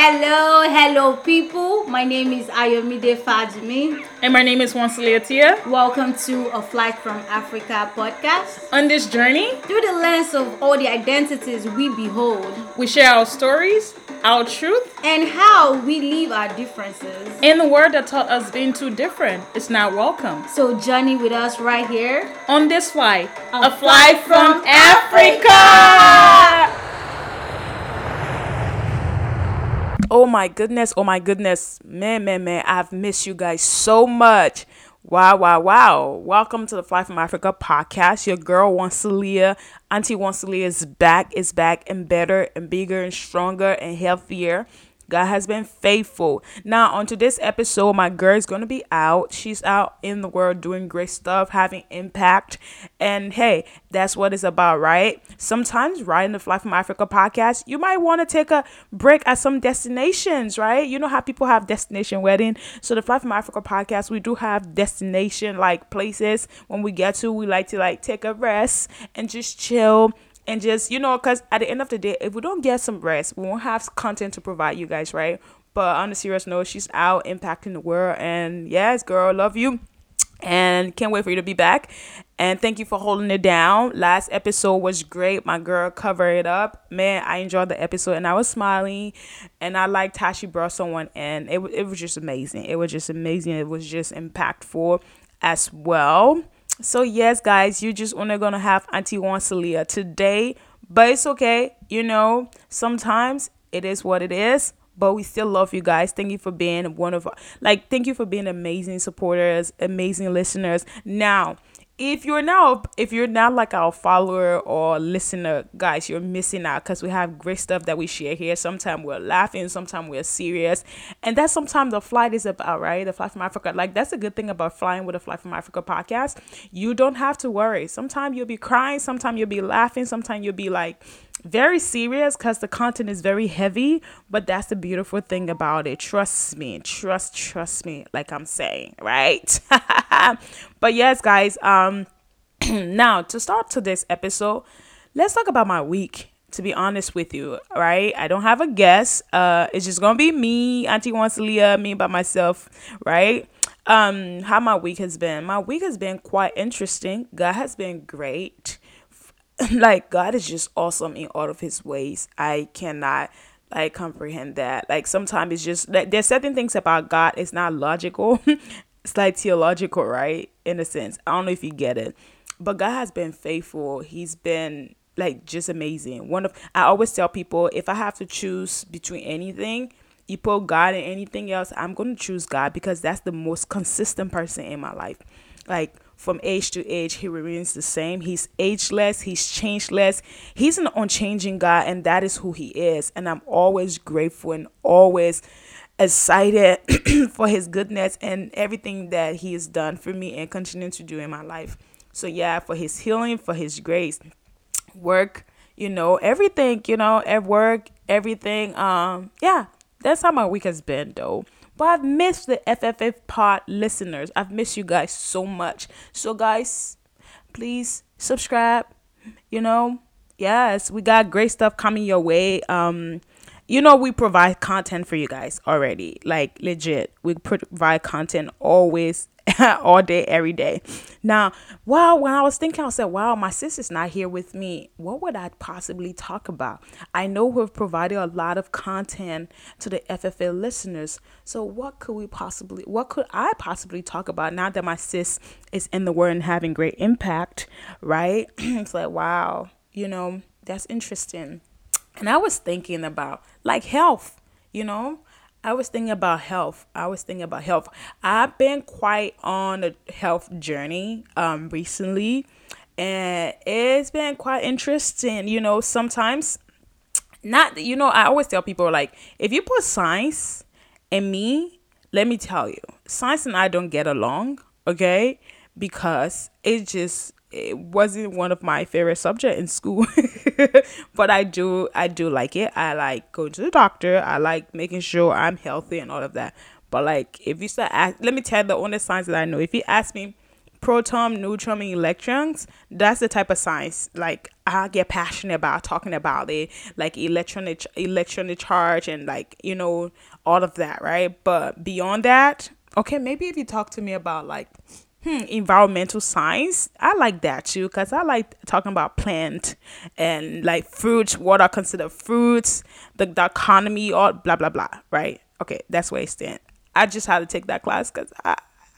Hello, hello, people. My name is Ayomide Fajimi. And my name is Wansalia Tia. Welcome to a Flight from Africa podcast. On this journey, through the lens of all the identities we behold, we share our stories, our truth, and how we live our differences. In the world that taught us being too different is not welcome. So journey with us right here on this flight, a, a flight, flight from, from Africa. Africa. Oh my goodness, oh my goodness. Man, man, man, I've missed you guys so much. Wow, wow, wow. Welcome to the Fly from Africa podcast. Your girl Wansalia, Auntie Wansalia is back, is back and better and bigger and stronger and healthier. God has been faithful. Now, on today's episode, my girl is going to be out. She's out in the world doing great stuff, having impact. And hey, that's what it's about, right? Sometimes, riding the Fly from Africa podcast, you might want to take a break at some destinations, right? You know how people have destination wedding. So, the Fly from Africa podcast, we do have destination like places when we get to, we like to like take a rest and just chill and just you know because at the end of the day if we don't get some rest we won't have content to provide you guys right? But on a serious note she's out impacting the world and yes girl love you and can't wait for you to be back. And thank you for holding it down. Last episode was great. My girl covered it up. Man i enjoyed the episode and i was smiling and i liked how she brought someone in. It, it was just amazing. It was just amazing. It was just impactful as well so yes, guys, you're just only gonna have Auntie Wansalia today, but it's okay. You know, sometimes it is what it is but we still love you guys. Thank you for being one of like thank you for being amazing supporters, amazing listeners. Now, if you're now if you're not like our follower or listener guys you're missing out because we have great stuff that we share here. Sometimes we're laughing sometimes we're serious. And that's sometimes the flight is about right? The flight from africa. Like that's a good thing about flying with a flight from africa podcast. You don't have to worry. Sometimes you'll be crying sometimes you'll be laughing sometimes you'll be like very serious because the content is very heavy, but that's the beautiful thing about it. Trust me, trust, trust me, like I'm saying, right? but yes, guys, um, now to start today's episode, let's talk about my week. To be honest with you, right? I don't have a guest. Uh, it's just gonna be me, Auntie Wansalia, me by myself, right? Um, how my week has been. My week has been quite interesting. God has been great. like God is just awesome in all of his ways. I cannot like comprehend that. Like sometimes it's just like there's certain things about God it's not logical. it's like theological, right? In a sense. I don't know if you get it. But God has been faithful. He's been like just amazing. One of I always tell people if I have to choose between anything, you put God and anything else, I'm to choose God because that's the most consistent person in my life. Like from age to age, he remains the same. He's ageless, he's changeless. He's an unchanging God, and that is who he is. And I'm always grateful and always excited for his goodness and everything that he has done for me and continuing to do in my life. So yeah, for his healing, for his grace, work, you know, everything, you know, at work, everything. Um, yeah, that's how my week has been though. But I've missed the FFA pod listeners. I've missed you guys so much. So, guys, please subscribe. You know, yes, we got great stuff coming your way. Um, you know, we provide content for you guys already. Like, legit, we provide content always all day, every day. Now, wow, when I was thinking, I said, wow, my sister's not here with me. What would I possibly talk about? I know we've provided a lot of content to the FFA listeners. So, what could we possibly, what could I possibly talk about now that my sis is in the world and having great impact, right? it's like, wow, you know, that's interesting. And I was thinking about like health, you know, I was thinking about health. I was thinking about health. I've been quite on a health journey um recently and it's been quite interesting. You know, sometimes not you know, I always tell people like if you put science and me, let me tell you, science and I don't get along, okay? Because it just it wasn't one of my favorite subject in school but i do i do like it i like going to the doctor i like making sure i'm healthy and all of that but like if you start ask, let me tell you the only science that i know if you ask me proton, neutron, and electrons. That's the type of science like I get passionate about talking about it, like electronic electronic charge and like you know all of that, right? But beyond that, okay, maybe if you talk to me about like hmm, environmental science, I like that too because I like talking about plant and like fruits, what are considered fruits, the, the economy, all blah blah blah, right? Okay, that's where I stand. I just had to take that class because I,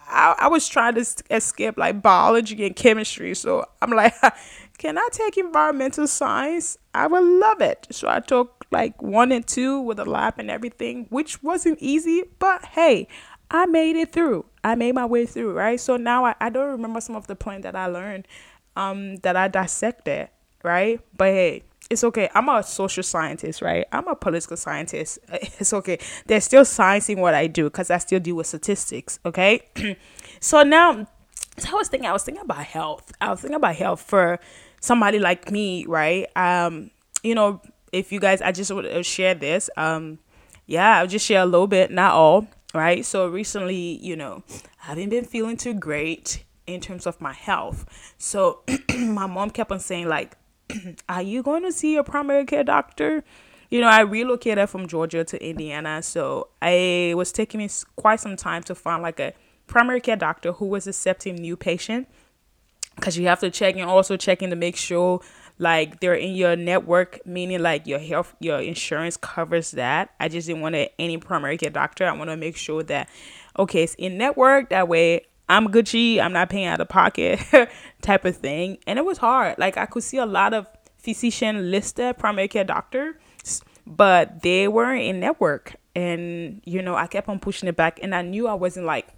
I, I was trying to escape like biology and chemistry. So I'm like, can I take environmental science? I would love it. So I took like one and two with a lab and everything, which wasn't easy, but hey, I made it through. I made my way through, right? So now I, I don't remember some of the point that I learned um that I dissected, right? But hey, it's okay. I'm a social scientist, right? I'm a political scientist. It's okay. There's still science in what I do because I still deal with statistics, okay? so now, so I was thinking, I was thinking about health. I was thinking about health for somebody like me, right? Um, you know, if you guys, I just want to share this. Um, yeah, I'll just share a little bit, not all, right? So recently, you know, I haven't been feeling too great in terms of my health. So my mom kept on saying like are you going to see a primary care doctor? You know, I relocated from Georgia to Indiana, so I was taking me quite some time to find like a primary care doctor who was accepting new patient because you have to check and also checking to make sure like they're in your network meaning like your health your insurance covers that i just didn't want any primary care doctor i want to make sure that okay it's in network that way I'm Gucci, I'm not paying out of pocket type of thing. And it was hard. Like I could see a lot of physician listed primary care doctors, but they weren't in network. And you know, I kept on pushing it back and I knew I wasn't like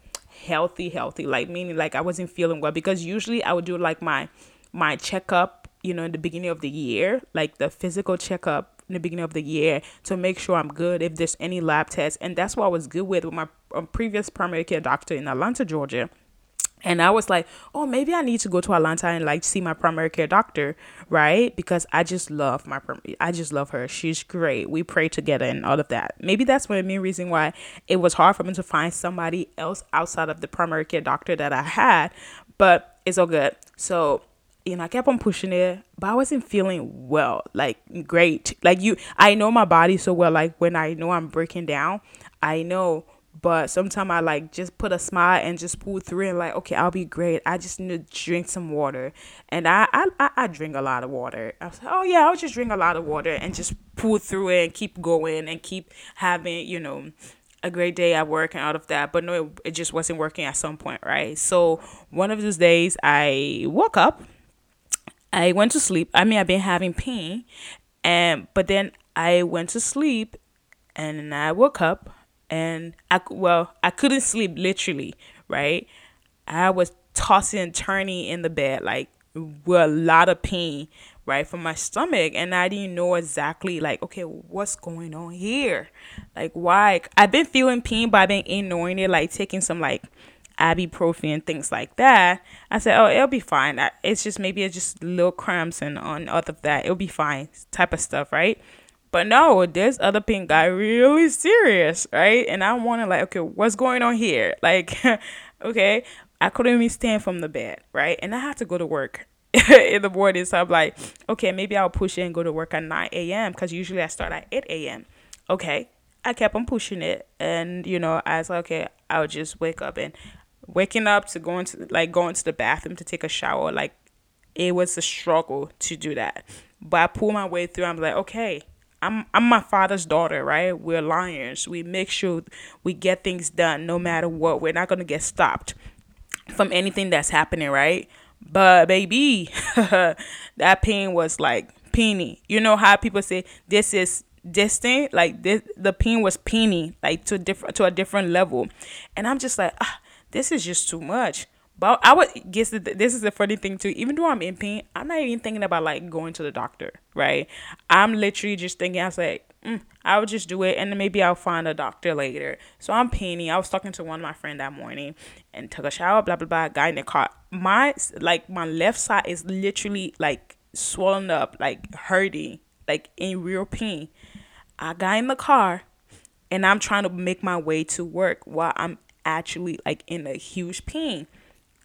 healthy, healthy, like meaning like I wasn't feeling well because usually I would do like my my checkup, you know, in the beginning of the year, like the physical checkup in the beginning of the year to make sure I'm good if there's any lab tests. And that's what I was good with with my um, previous primary care doctor in Atlanta, Georgia. And I was like, oh, maybe I need to go to Atlanta and like see my primary care doctor, right? Because I just love my, primary, I just love her. She's great. We pray together and all of that. Maybe that's one main reason why it was hard for me to find somebody else outside of the primary care doctor that I had, but it's all good. So, you know, I kept on pushing it, but I wasn't feeling well, like great. Like you, I know my body so well. Like when I know I'm breaking down, I know but sometimes I like just put a smile and just pull through and like, okay, I'll be great. I just need to drink some water. And I, I, I, I drink a lot of water. I was like, oh yeah, I'll just drink a lot of water and just pull through it and keep going and keep having, you know, a great day at work and out of that. But no, it, it just wasn't working at some point, right? So one of those days I woke up, I went to sleep. I mean, I've been having pain and, but then I went to sleep and I woke up and I well I couldn't sleep literally right? I was tossing and turning in the bed like with a lot of pain right from my stomach and I didn't know exactly like okay what's going on here? Like why? I've been feeling pain but I've been ignoring it like taking some like ibuprofen things like that I said oh it'll be fine it's just maybe it's just little cramps and on of that it'll be fine type of stuff right but no, this other pink guy really serious, right? And I'm wondering like, okay, what's going on here? Like, okay, I couldn't even stand from the bed, right? And I had to go to work in the morning. So I'm like, okay, maybe I'll push it and go to work at 9 a.m. because usually I start at 8 a.m. Okay, I kept on pushing it, and you know, I was like, okay, I'll just wake up and waking up to going to like going to the bathroom to take a shower. Like, it was a struggle to do that, but I pulled my way through. I'm like, okay, I'm I'm my father's daughter, right? We're lions. We make sure we get things done no matter what. We're not gonna get stopped from anything that's happening, right? But baby, that pain was like peeny. You know how people say this is distant, like this the pain was peeny, like to different to a different level. And I'm just like, ah, this is just too much. But I would guess that this is the funny thing too. Even though I'm in pain, I'm not even thinking about like going to the doctor, right? I'm literally just thinking, I was like, mm, I would just do it, and then maybe I'll find a doctor later. So I'm paining. I was talking to one of my friend that morning, and took a shower, blah blah blah. Guy in the car, my like my left side is literally like swollen up, like hurting, like in real pain. I got in the car, and I'm trying to make my way to work while I'm actually like in a huge pain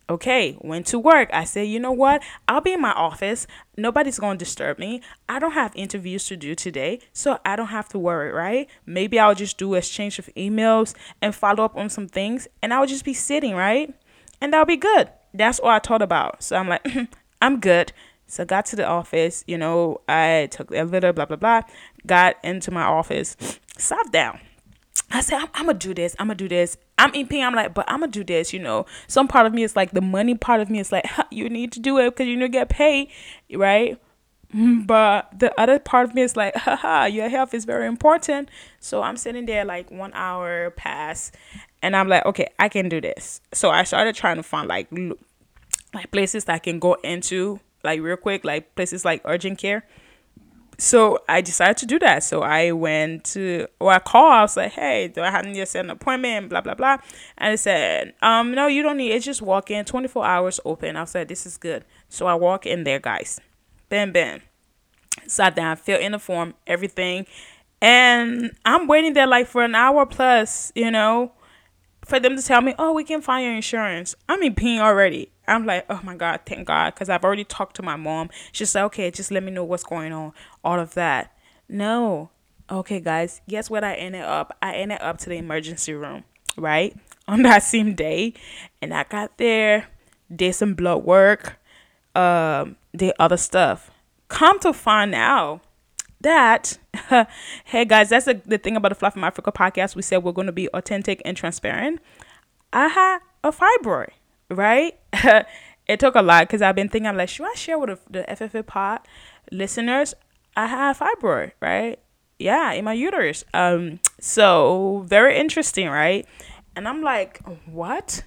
Okay, went to work. I said, you know what? I'll be in my office. Nobody's going to disturb me. I don't have interviews to do today, so I don't have to worry, right? Maybe I'll just do exchange of emails and follow up on some things, and I'll just be sitting, right? And that'll be good. That's all I thought about. So I'm like, mm-hmm, I'm good. So I got to the office, you know, I took the elevator, blah, blah, blah, got into my office, sat down. I said, I'm, I'm, gonna do this. I'm gonna do this. I'm in pain. I'm like, but I'm gonna do this. You know, some part of me is like the money part of me is like, you need to do it because you need to get paid, right? Mm, but the other part of me is like, haha, your health is very important. So I'm sitting there like one hour pass, and I'm like, okay, I can do this. So I started trying to find like like places that I can go into like real quick, like places like urgent care so I decided to do that. So I went to, or I called, I was like, hey, do I have to set an appointment? Blah, blah, blah. And it said, um, no, you don't need, it's just walk in, 24 hours open. I said, this is good. So I walk in there, guys. Bam, bam. Sat down, fill in the form, everything. And I'm waiting there like for an hour plus, you know, for them to tell me, oh, we can find your insurance. I'm in pain already. I'm like, oh my God, thank God. Because I've already talked to my mom. She's like, okay, just let me know what's going on. All of that. No. Okay, guys, guess what I ended up? I ended up to the emergency room, right? On that same day. And I got there, did some blood work, um, did other stuff. Come to find out that, hey guys, that's the, the thing about the Fly from Africa podcast. We said we're going to be authentic and transparent. I had a fibroid right? it took a lot because I've been thinking, like, should I share with the, FFA pod listeners? I have fibroid, right? Yeah, in my uterus. Um, so very interesting, right? And I'm like, what?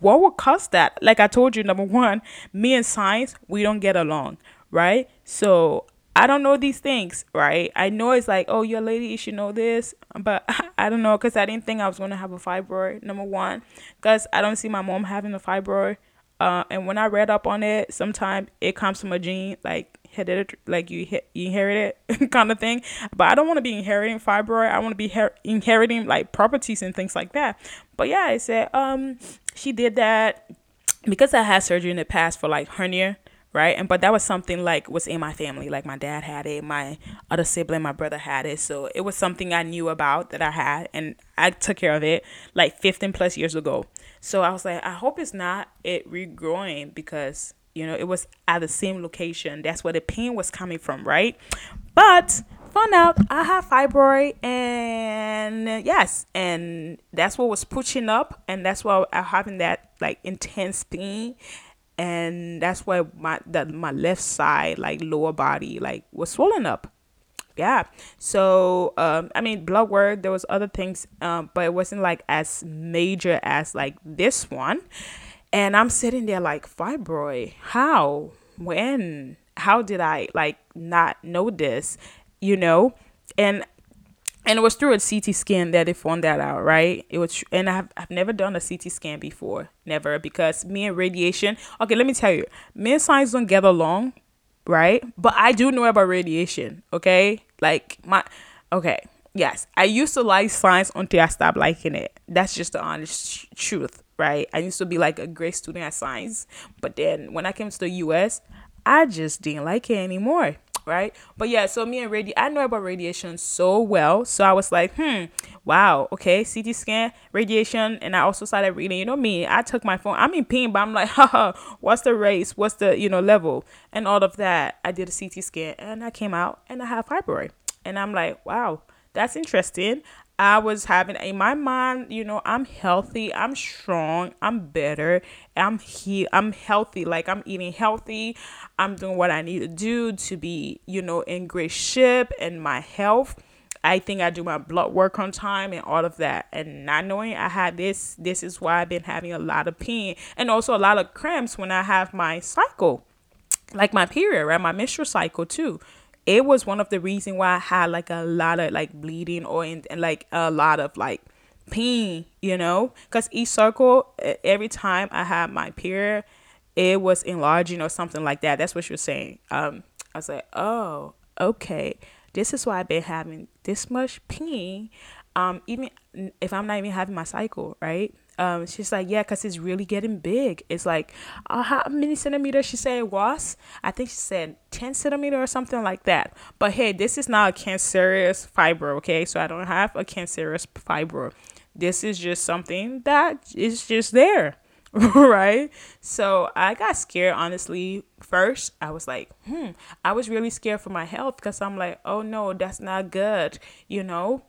What would cause that? Like I told you, number one, me and science, we don't get along, right? So I don't know these things, right? I know it's like, oh, you're a lady, you should know this, but I don't know because I didn't think I was gonna have a fibroid. Number one, because I don't see my mom having a fibroid. Uh, and when I read up on it, sometimes it comes from a gene, like hereditary, like you you inherit it kind of thing. But I don't want to be inheriting fibroid. I want to be her- inheriting like properties and things like that. But yeah, I said, um, she did that because I had surgery in the past for like hernia right? And but that was something like was in my family. Like my dad had it my other sibling my brother had it. So it was something i knew about that i had and i took care of it like 15 plus years ago. So i was like i hope it's not it regrowing because you know it was at the same location. That's where the pain was coming from right? But found out I have fibroid and yes, and that's what was pushing up and that's why I'm uh, having that like intense pain and that's why my that my left side like lower body like was swollen up. Yeah. So um i mean blood work there was other things um but it wasn't like as major as like this one. And i'm sitting there like fibroid how? When? How did i like not know this? You know? And and it was through a CT scan that they found that out, right? It was, and I've I've never done a CT scan before, never, because me and radiation. Okay, let me tell you, me and science don't get along, right? But I do know about radiation, okay? Like my, okay, yes, I used to like science until I stopped liking it. That's just the honest truth, right? I used to be like a great student at science, but then when I came to the U.S., I just didn't like it anymore right? But yeah, so me and radi I know about radiation so well. So I was like, hmm, wow, okay, CT scan, radiation, and I also started reading. You know me, I took my phone. I'm in pain, but I'm like, haha, what's the race? What's the you know level and all of that? I did a CT scan and I came out and I have fibroid, and I'm like, wow, that's interesting. I was having in my mind, you know, I'm healthy, I'm strong, I'm better, I'm he I'm healthy, like I'm eating healthy, I'm doing what I need to do to be, you know, in great shape and my health. I think I do my blood work on time and all of that. And not knowing I had this, this is why I've been having a lot of pain and also a lot of cramps when I have my cycle, like my period, right? My menstrual cycle too it was one of the reason why I had like a lot of like bleeding or in, and like a lot of like pain, you know, because each circle every time I had my period, it was enlarging or something like that. That's what she was saying. Um, I was like, oh, okay, this is why I've been having this much pain. um, even if I'm not even having my cycle, right? Um, she's like, yeah, cause it's really getting big. It's like, uh, how many centimeters she said it was? I think she said ten centimeter or something like that. But hey, this is not a cancerous fibro, okay? So I don't have a cancerous fibro. This is just something that is just there, right? So I got scared, honestly. First, I was like, hmm, I was really scared for my health because I'm like, oh no, that's not good, you know?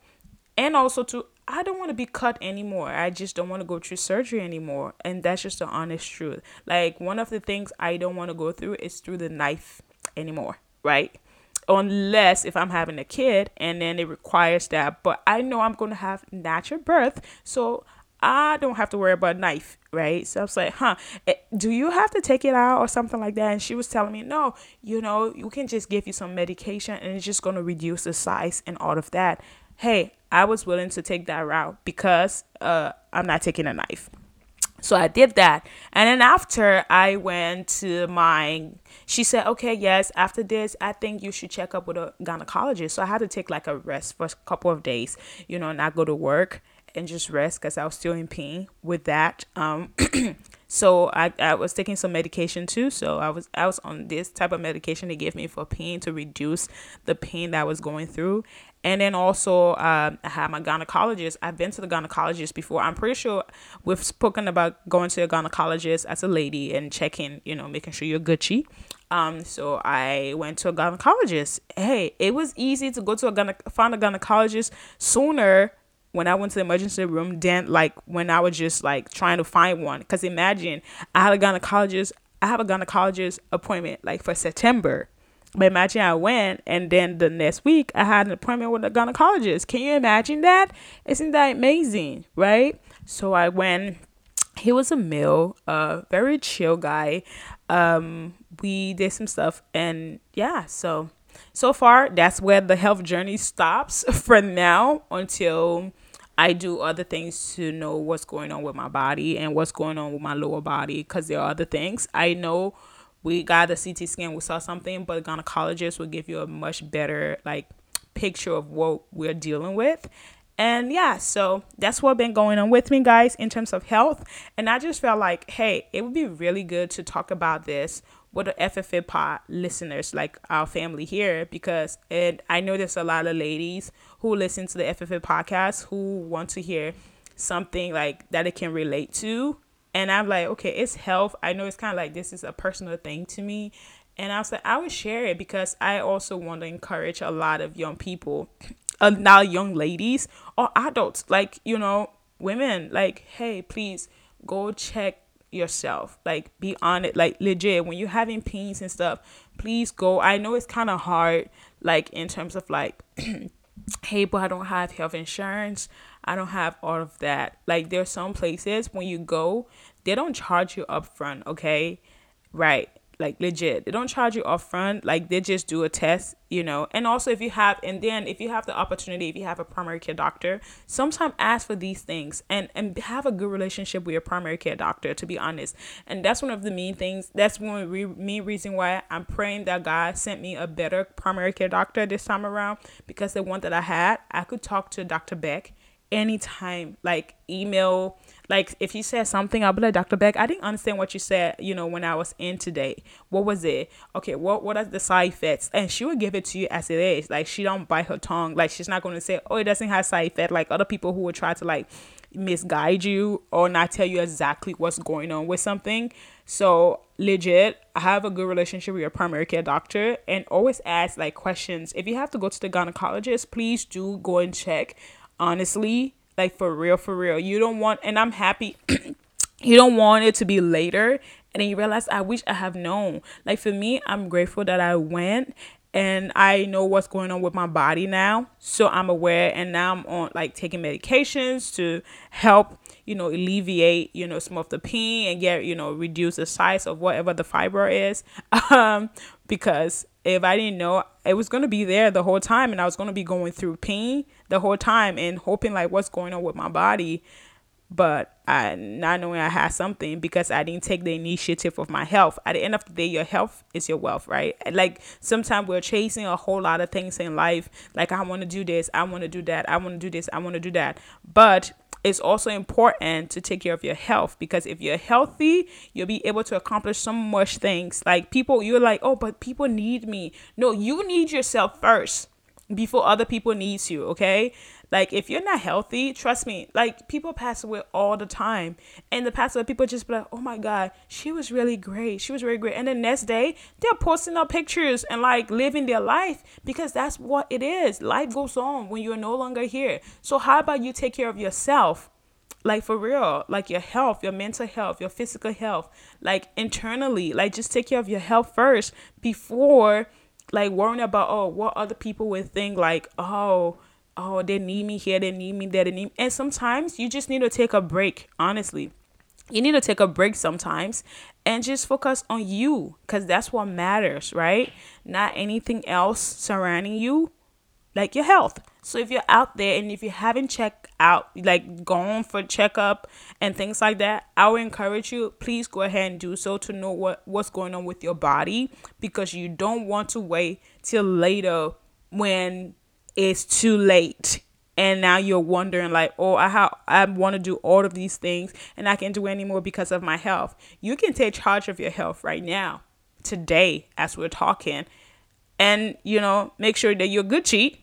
And also, to I don't want to be cut anymore. I just don't want to go through surgery anymore. And that's just the honest truth. Like, one of the things I don't want to go through is through the knife anymore, right? Unless if I'm having a kid and then it requires that. But I know I'm going to have natural birth. So I don't have to worry about knife, right? So I was like, huh, eh, do you have to take it out or something like that? And she was telling me, no, you know, you can just give you some medication and it's just going to reduce the size and all of that. Hey, I was willing to take that route because uh, I'm not taking a knife. So I did that. And then after I went to my, she said, okay, yes, after this, I think you should check up with a gynecologist. So I had to take like a rest for a couple of days, you know, not go to work and just rest because I was still in pain with that. Um, so I, I was taking some medication too. So I was I was on this type of medication they gave me for pain to reduce the pain that I was going through. And then also um, I had my gynecologist. I've been to the gynecologist before. I'm pretty sure we've spoken about going to a gynecologist as a lady and checking, you know, making sure you're Gucci. Um, so I went to a gynecologist. Hey, it was easy to go to a gyne- find a gynecologist sooner when I went to the emergency room than like when I was just like trying to find one. Cause imagine I had a gynecologist, I have a gynecologist appointment like for September. But imagine I went and then the next week I had an appointment with a gynecologist. Can you imagine that? Isn't that amazing? Right? So I went he was a male, uh, very chill guy. Um, we did some stuff and yeah, so so far that's where the health journey stops for now until I do other things to know what's going on with my body and what's going on with my lower body because there are other things. I know we got a CT scan, we saw something, but a gynecologist will give you a much better like picture of what we're dealing with. And yeah, so that's what been going on with me, guys, in terms of health. And I just felt like, hey, it would be really good to talk about this with the FFA pod listeners, like our family here, because and I know there's a lot of ladies who listen to the FFA podcast who want to hear something like that it can relate to. And I'm like, okay, it's health. I know it's kind of like this is a personal thing to me. And I was like, I would share it because I also want to encourage a lot of young people, uh, now young ladies or adults, like, you know, women, like, hey, please go check yourself. Like be on it. Like legit. When you're having pains and stuff, please go. I know it's kind of hard, like in terms of like, hey, but I don't have health insurance. I don't have all of that. Like there's some places when you go, they don't charge you upfront. Okay, right like legit. They don't charge you upfront. Like they just do a test, you know. And also if you have and then if you have the opportunity, if you have a primary care doctor, sometimes ask for these things and and have a good relationship with your primary care doctor. To be honest, and that's one of the main things. That's one the main reason why I'm praying that God sent me a better primary care doctor this time around because the one that I had, I could talk to Dr. Beck anytime, like email like if you said something, I'll be like, Dr. Beck, I didn't understand what you said, you know, when I was in today. What was it? Okay, what what are the side effects? And she will give it to you as it is. Like she don't bite her tongue. Like she's not gonna say, Oh, it doesn't have side effect like other people who would try to like misguide you or not tell you exactly what's going on with something. So legit, I have a good relationship with your primary care doctor and always ask like questions. If you have to go to the gynecologist, please do go and check. Honestly, like for real, for real. You don't want, and I'm happy. you don't want it to be later and then you realize i wish i have known like for me i'm grateful that i went and i know what's going on with my body now so i'm aware and now i'm on like taking medications to help you know alleviate you know some of the pain and get you know reduce the size of whatever the fiber is um because if I didn't know, it was going to be there the whole time and I was going to be going through pain the whole time and hoping like what's going on with my body. but I not knowing I had something because I didn't take the initiative of my health. At the end of the day, your health is your wealth, right? Like sometimes we're chasing a whole lot of things in life. Like I want to do this, I want to do that, I want to do this, I want to do that. But it's also important to take care of your health because if you're healthy, you'll be able to accomplish so much things. Like people, you're like, oh, but people need me. No, you need yourself first before other people needs you okay? Like if you're not healthy trust me like people pass away all the time. And the pass away people just be like oh my god she was really great. She was really great. And the next day they're posting up pictures and like living their life because that's what it is. Life goes on when you're no longer here. So how about you take care of yourself? Like for real like your health your mental health your physical health like internally. Like just take care of your health first before like worrying about oh what other people would think like oh oh they need me here they need me there they need me. and sometimes you just need to take a break honestly you need to take a break sometimes and just focus on you because that's what matters right not anything else surrounding you like your health. So if you're out there and if you haven't checked out, like gone for checkup and things like that, I would encourage you, please go ahead and do so to know what, what's going on with your body because you don't want to wait till later when it's too late and now you're wondering like oh i have i want to do all of these things and i can't do anymore because of my health. You can take charge of your health right now today as we're talking and you know make sure that you're Gucci,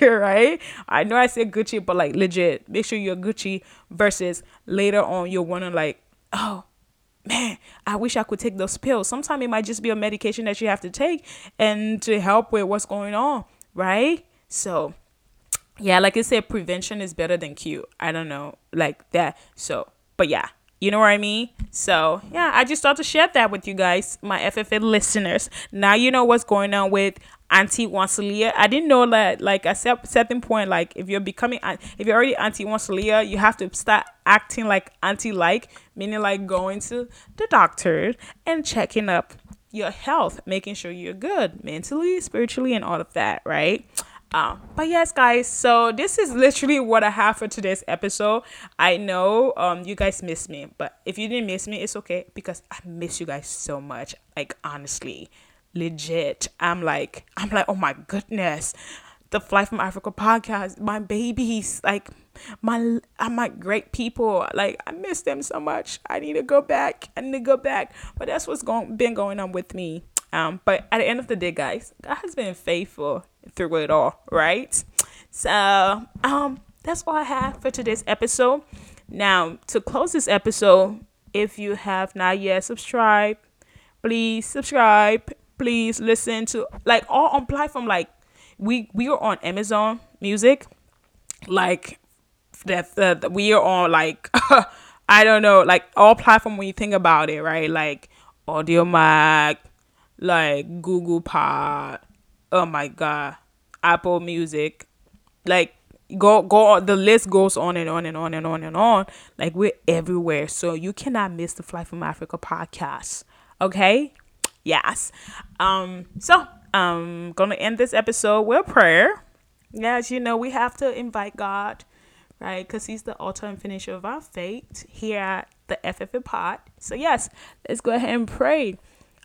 right? I know I said Gucci, but like legit, make sure you're Gucci. Versus later on, you're wondering like, oh man, I wish I could take those pills. Sometimes it might just be a medication that you have to take and to help with what's going on, right? So yeah, like I said, prevention is better than cure. I don't know, like that. So, but yeah, you know what I mean? So, yeah, I just thought to share that with you guys, my FFA listeners. Now you know what's going on with Auntie Wansalia. I didn't know that, like, at a certain point, like, if you're becoming, if you're already Auntie Wansalia, you have to start acting like Auntie like, meaning like going to the doctor and checking up your health, making sure you're good mentally, spiritually, and all of that, right? Um, but yes, guys, so this is literally what I have for today's episode. I know um you guys miss me, but if you didn't miss me, it's okay because I miss you guys so much. Like honestly, legit. I'm like, I'm like, oh my goodness. The Fly from Africa podcast, my babies, like my uh, my great people. Like I miss them so much. I need to go back. I need to go back. But that's what's going been going on with me. Um, but at the end of the day, guys, God has been faithful through it all, right? So, um, that's all I have for today's episode. Now, to close this episode, if you have not yet subscribed, please subscribe. Please listen to like all on platform like we we are on Amazon Music, like that uh, we are on like I don't know like all platform when you think about it, right? Like Audiomack, like Google Pod, oh my god, Apple Music, like go go the list goes on and on and on and on and on. Like we're everywhere, so you cannot miss the Fly from Africa podcast. Okay, yes. Um, so I'm gonna end this episode with prayer. Yes, you know we have to invite God, right? Because He's the author and finisher of our faith here at the FFA Pod. So yes, let's go ahead and pray.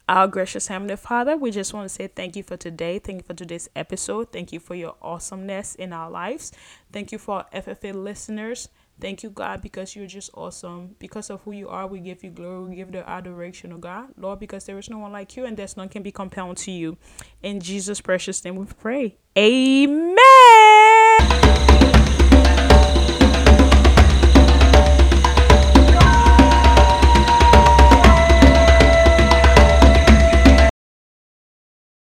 Our gracious Heavenly Father, we just want to say thank you for today. Thank you for today's episode. Thank you for your awesomeness in our lives. Thank you for FFA listeners. Thank you, God, because you're just awesome. Because of who you are, we give you glory. We give the adoration, of God. Lord, because there is no one like you and there's none can be compared to you. In Jesus' precious name we pray. Amen.